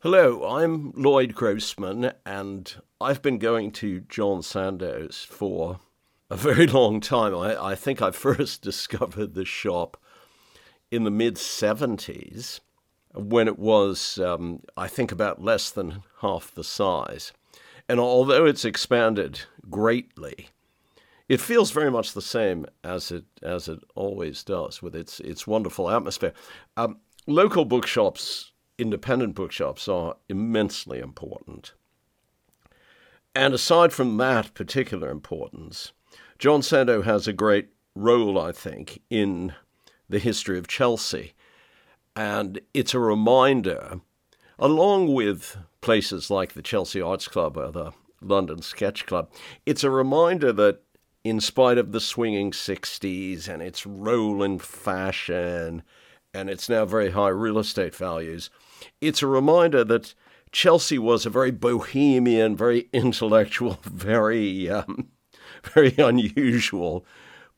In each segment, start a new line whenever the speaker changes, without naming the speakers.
Hello, I'm Lloyd Grossman, and I've been going to John Sandoe's for a very long time. I, I think I first discovered the shop in the mid 70s when it was, um, I think, about less than half the size. And although it's expanded greatly, it feels very much the same as it as it always does with its its wonderful atmosphere. Um, local bookshops, independent bookshops, are immensely important. And aside from that particular importance, John Sandoe has a great role, I think, in the history of Chelsea. And it's a reminder, along with places like the Chelsea Arts Club or the London Sketch Club, it's a reminder that in spite of the swinging 60s and its role in fashion and its now very high real estate values, it's a reminder that Chelsea was a very bohemian, very intellectual, very, um, very unusual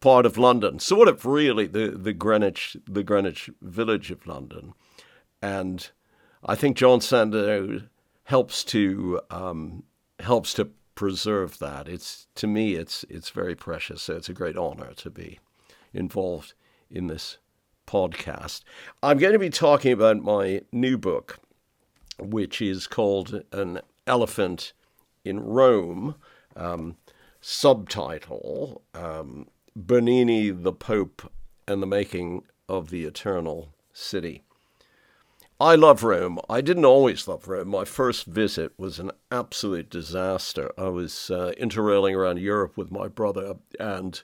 part of London, sort of really the, the Greenwich the Greenwich village of London, and I think John Sandoe helps to um, helps to preserve that. It's to me it's it's very precious. So it's a great honor to be involved in this podcast. I'm going to be talking about my new book, which is called An Elephant in Rome. Um, subtitle um, Bernini, the Pope, and the Making of the Eternal City. I love Rome. I didn't always love Rome. My first visit was an absolute disaster. I was uh, interrailing around Europe with my brother, and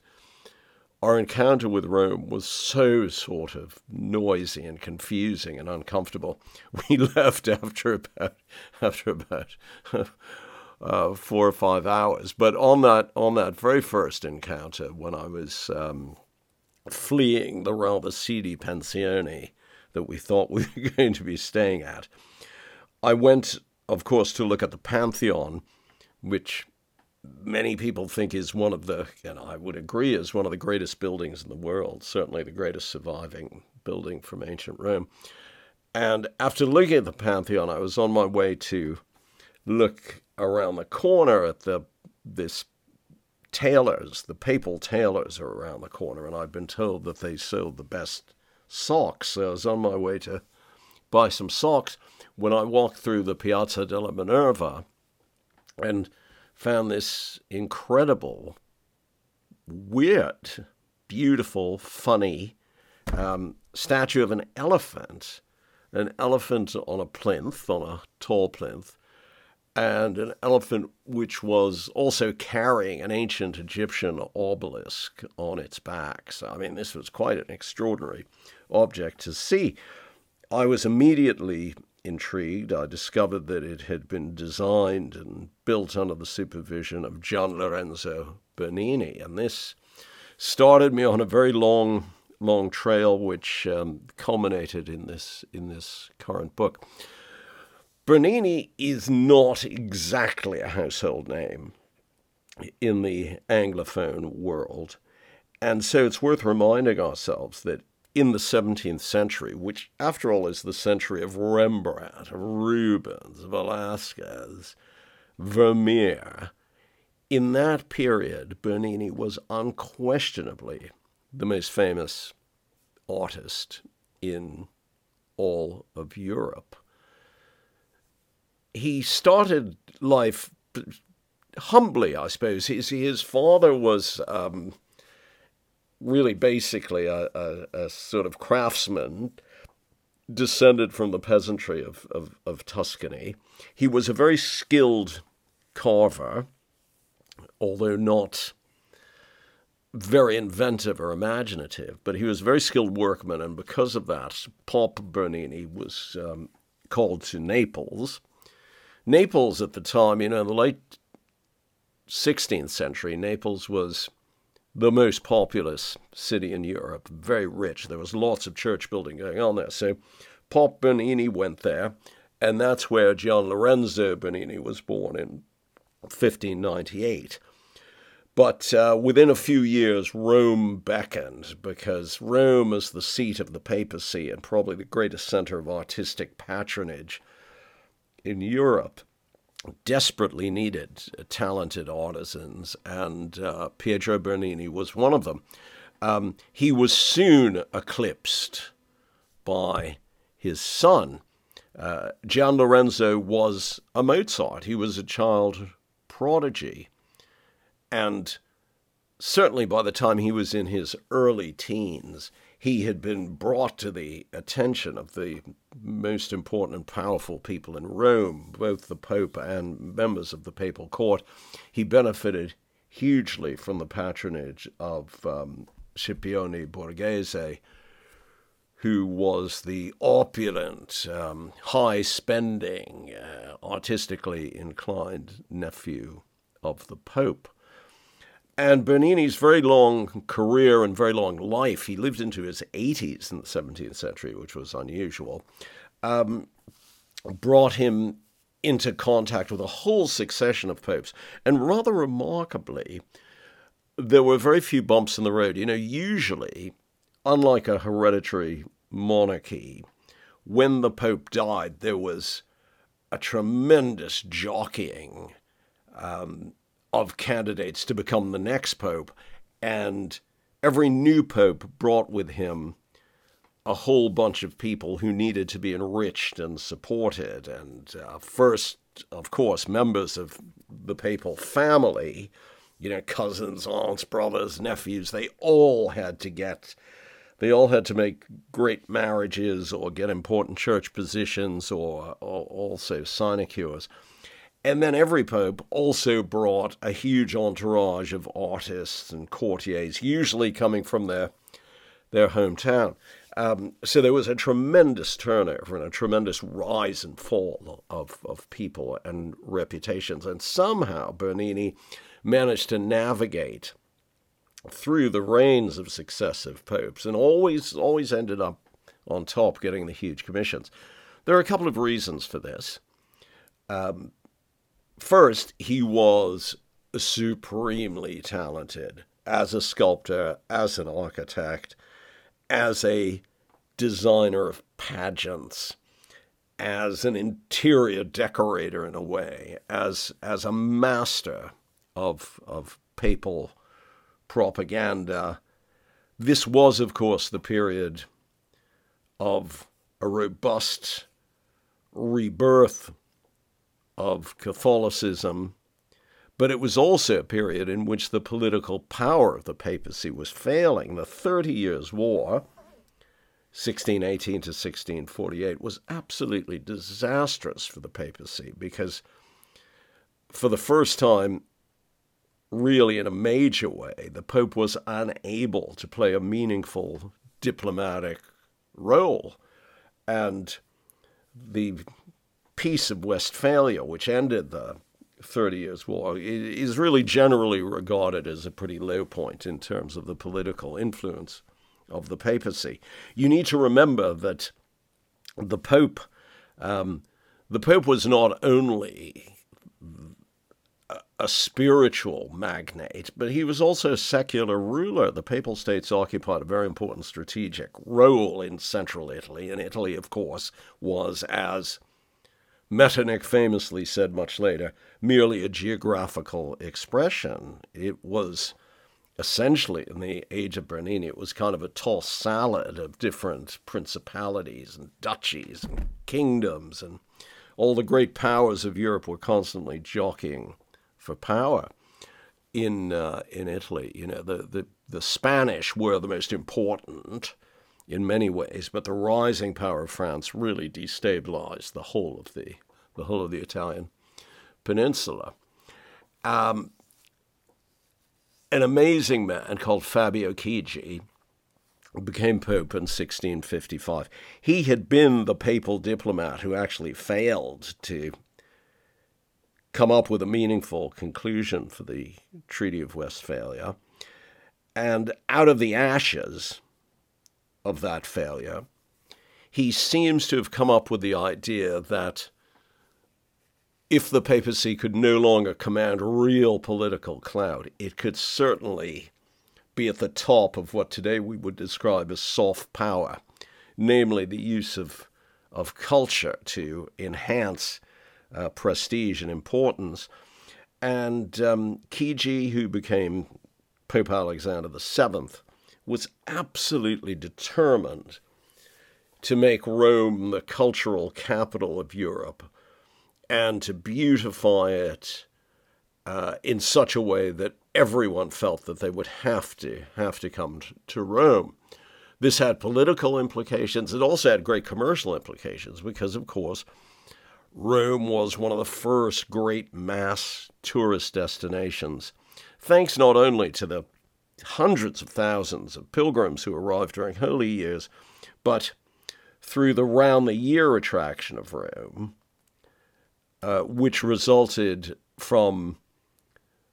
our encounter with Rome was so sort of noisy and confusing and uncomfortable. We left after about after about uh, four or five hours. But on that on that very first encounter, when I was um, fleeing the rather seedy pensione that we thought we were going to be staying at, I went, of course, to look at the Pantheon, which many people think is one of the, and I would agree, is one of the greatest buildings in the world, certainly the greatest surviving building from ancient Rome. And after looking at the Pantheon, I was on my way to look around the corner at the this tailors, the papal tailors are around the corner, and I've been told that they sold the best socks. So I was on my way to buy some socks when I walked through the Piazza della Minerva and found this incredible, weird, beautiful, funny um, statue of an elephant, an elephant on a plinth, on a tall plinth, and an elephant which was also carrying an ancient Egyptian obelisk on its back. So, I mean, this was quite an extraordinary object to see. I was immediately intrigued. I discovered that it had been designed and built under the supervision of Gian Lorenzo Bernini, and this started me on a very long, long trail, which um, culminated in this in this current book. Bernini is not exactly a household name in the Anglophone world. And so it's worth reminding ourselves that in the 17th century, which after all is the century of Rembrandt, of Rubens, Velasquez, Vermeer, in that period, Bernini was unquestionably the most famous artist in all of Europe he started life humbly, I suppose. His, his father was um, really basically a, a, a, sort of craftsman descended from the peasantry of, of, of Tuscany. He was a very skilled carver, although not very inventive or imaginative, but he was a very skilled workman, and because of that, Pop Bernini was um, called to Naples Naples at the time, you know, in the late 16th century, Naples was the most populous city in Europe, very rich. There was lots of church building going on there. So Pop Bernini went there, and that's where Gian Lorenzo Bernini was born in 1598. But uh, within a few years, Rome beckoned because Rome is the seat of the papacy and probably the greatest center of artistic patronage in Europe desperately needed talented artisans, and uh, Pietro Bernini was one of them. Um, he was soon eclipsed by his son. Uh, Gian Lorenzo was a Mozart. He was a child prodigy. And certainly by the time he was in his early teens, he had been brought to the attention of the most important and powerful people in Rome, both the Pope and members of the papal court. He benefited hugely from the patronage of um, Scipione Borghese, who was the opulent, um, high spending, uh, artistically inclined nephew of the Pope. And Bernini's very long career and very long life, he lived into his 80s in the 17th century, which was unusual, um, brought him into contact with a whole succession of popes. And rather remarkably, there were very few bumps in the road. You know, usually, unlike a hereditary monarchy, when the Pope died, there was a tremendous jockeying um, of candidates to become the next Pope. And every new Pope brought with him a whole bunch of people who needed to be enriched and supported. And uh, first, of course, members of the papal family you know, cousins, aunts, brothers, nephews, they all had to get, they all had to make great marriages or get important church positions or, or also sinecures. And then every pope also brought a huge entourage of artists and courtiers, usually coming from their, their hometown. Um, so there was a tremendous turnover and a tremendous rise and fall of, of people and reputations. And somehow Bernini managed to navigate through the reigns of successive popes and always always ended up on top getting the huge commissions. There are a couple of reasons for this. Um, first, he was supremely talented as a sculptor, as an architect, as a designer of pageants, as an interior decorator in a way, as as a master of, of papal propaganda. This was, of course, the period of a robust rebirth of Catholicism, but it was also a period in which the political power of the papacy was failing. The Thirty Years' War, 1618 to 1648, was absolutely disastrous for the papacy because, for the first time really in a major way, the Pope was unable to play a meaningful diplomatic role. And the Peace of Westphalia, which ended the Thirty Years' War, is really generally regarded as a pretty low point in terms of the political influence of the papacy. You need to remember that the Pope, um, the Pope was not only a spiritual magnate, but he was also a secular ruler. The Papal States occupied a very important strategic role in central Italy, and Italy, of course, was, as Metternich famously said much later, merely a geographical expression. It was essentially, in the age of Bernini, it was kind of a tossed salad of different principalities and duchies and kingdoms, and all the great powers of Europe were constantly jockeying for power in uh, in Italy. You know, the, the the Spanish were the most important in many ways, but the rising power of France really destabilized the whole of the the whole of the Italian peninsula. Um, an amazing man called Fabio Chigi became pope in 1655. He had been the papal diplomat who actually failed to come up with a meaningful conclusion for the Treaty of Westphalia. And out of the ashes of that failure, he seems to have come up with the idea that if the papacy could no longer command real political clout, it could certainly be at the top of what today we would describe as soft power, namely the use of, of culture to enhance uh, prestige and importance. And um, Chigi, who became Pope Alexander VII, was absolutely determined to make Rome the cultural capital of Europe and to beautify it uh, in such a way that everyone felt that they would have to have to come to Rome. This had political implications. It also had great commercial implications because, of course, Rome was one of the first great mass tourist destinations, thanks not only to the hundreds of thousands of pilgrims who arrived during holy years, but through the round the year attraction of Rome, uh, which resulted from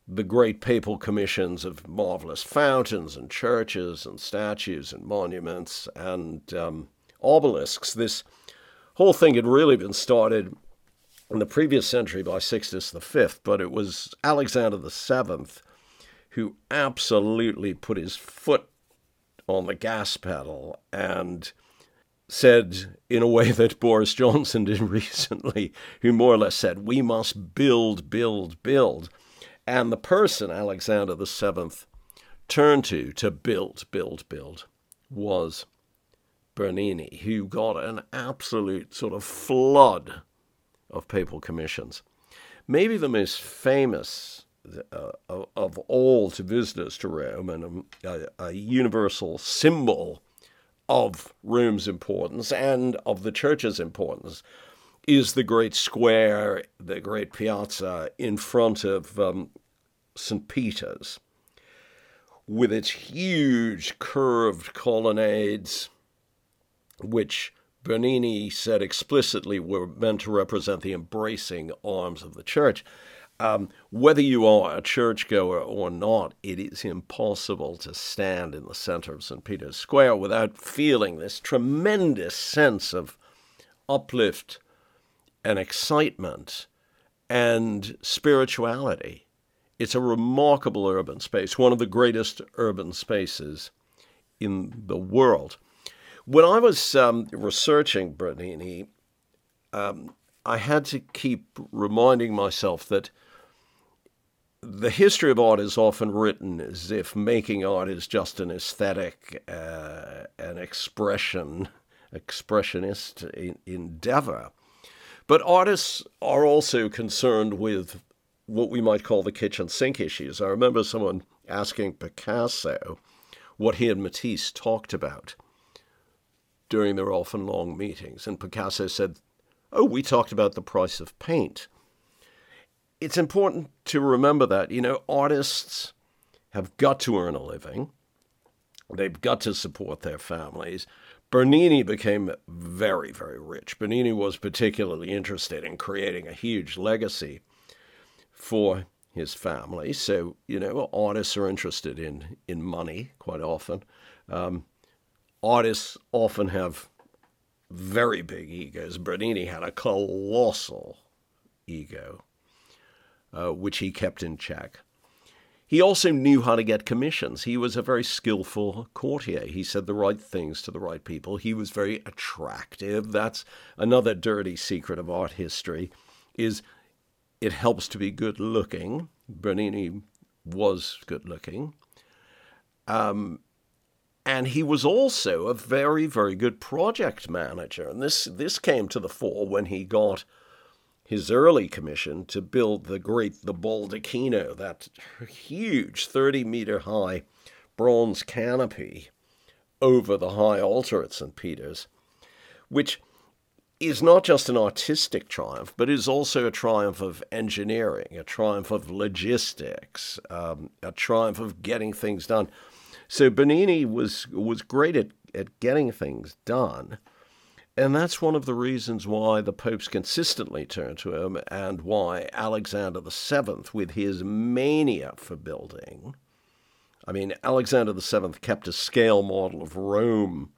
the great papal commissions of marvelous fountains and churches and statues and monuments and um, obelisks. This whole thing had really been started in the previous century by Sixtus V, but it was Alexander VII who absolutely put his foot on the gas pedal and said, in a way that Boris Johnson did recently, who more or less said, We must build, build, build. And the person Alexander VII turned to to build, build, build was Bernini, who got an absolute sort of flood of papal commissions. Maybe the most famous uh, of all to visitors to Rome and a, a, universal symbol of Rome's importance and of the church's importance is the great square, the great piazza in front of um, St. Peter's, with its huge curved colonnades, which Bernini said explicitly were meant to represent the embracing arms of the church. Um, whether you are a churchgoer or not, it is impossible to stand in the center of St. Peter's Square without feeling this tremendous sense of uplift and excitement and spirituality. It's a remarkable urban space, one of the greatest urban spaces in the world. When I was um, researching Bernini, um, I had to keep reminding myself that the history of art is often written as if making art is just an aesthetic, uh, an expression, expressionist endeavor. But artists are also concerned with what we might call the kitchen sink issues. I remember someone asking Picasso what he and Matisse talked about during their often long meetings. And Picasso said, Oh, we talked about the price of paint. It's important to remember that, you know, artists have got to earn a living, they've got to support their families. Bernini became very, very rich. Bernini was particularly interested in creating a huge legacy for his family. So, you know, artists are interested in, in money quite often. Um, artists often have very big egos. Bernini had a colossal ego, uh, which he kept in check. He also knew how to get commissions. He was a very skillful courtier. He said the right things to the right people. He was very attractive. That's another dirty secret of art history is it helps to be good looking. Bernini was good looking. Um, and he was also a very, very good project manager. And this, this came to the fore when he got his early commission to build the great, the Baldacchino, that huge 30 meter high bronze canopy over the high altar at St. Peter's, which is not just an artistic triumph, but is also a triumph of engineering, a triumph of logistics, um, a triumph of getting things done. So Bernini was was great at, at getting things done. And that's one of the reasons why the popes consistently turned to him and why Alexander VII, with his mania for building, I mean, Alexander VII kept a scale model of Rome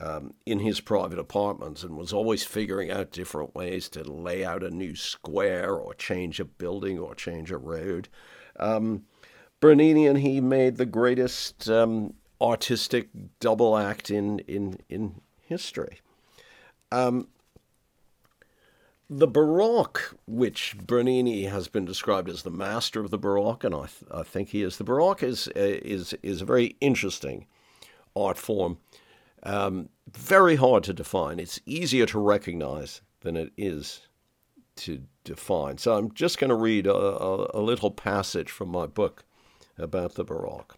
um, in his private apartments and was always figuring out different ways to lay out a new square or change a building or change a road. Um, Bernini and he made the greatest um, artistic double act in in in history. Um, the Baroque, which Bernini has been described as the master of the Baroque, and I, th- I think he is, the Baroque is, is, is a very interesting art form. Um, very hard to define. It's easier to recognize than it is to define. So I'm just going to read a, a, a little passage from my book about the Baroque.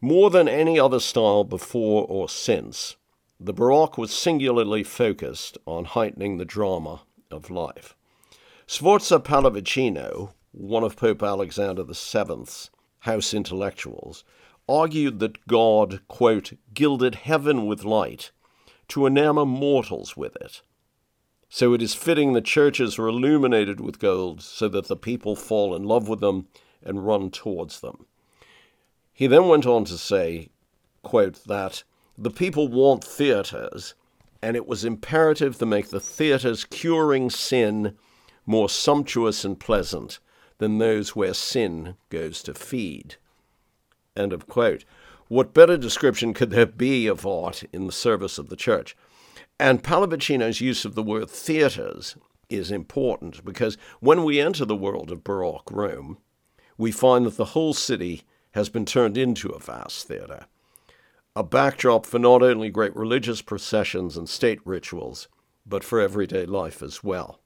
More than any other style before or since, the Baroque was singularly focused on heightening the drama of life. Sforza Pallavicino, one of Pope Alexander VII's house intellectuals, argued that God, quote, gilded heaven with light to enamor mortals with it. So it is fitting the churches are illuminated with gold so that the people fall in love with them and run towards them. He then went on to say, quote, that the people want theaters, and it was imperative to make the theaters curing sin more sumptuous and pleasant than those where sin goes to feed. End of quote. What better description could there be of art in the service of the church? And Pallavicino's use of the word theatres is important because when we enter the world of Baroque Rome, we find that the whole city has been turned into a vast theatre, a backdrop for not only great religious processions and state rituals, but for everyday life as well.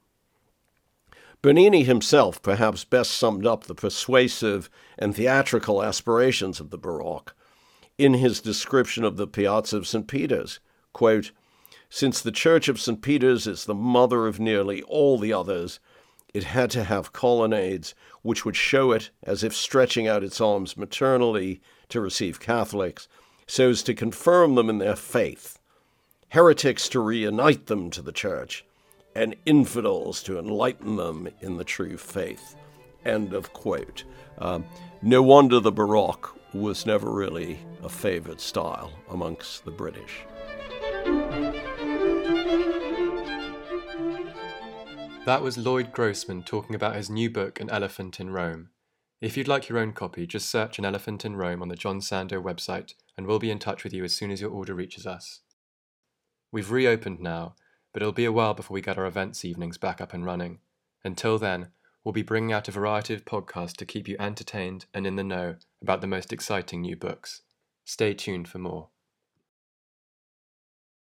Bernini himself perhaps best summed up the persuasive and theatrical aspirations of the Baroque in his description of the Piazza of St. Peter's. Quote, Since the Church of St. Peter's is the mother of nearly all the others, it had to have colonnades which would show it as if stretching out its arms maternally to receive Catholics, so as to confirm them in their faith, heretics to reunite them to the Church, and infidels to enlighten them in the true faith. End of quote. Um, no wonder the Baroque was never really a favored style amongst the British.
That was Lloyd Grossman talking about his new book, An Elephant in Rome. If you'd like your own copy, just search An Elephant in Rome on the John Sandoe website, and we'll be in touch with you as soon as your order reaches us. We've reopened now, but it'll be a while before we get our events evenings back up and running. Until then, we'll be bringing out a variety of podcasts to keep you entertained and in the know about the most exciting new books. Stay tuned for more.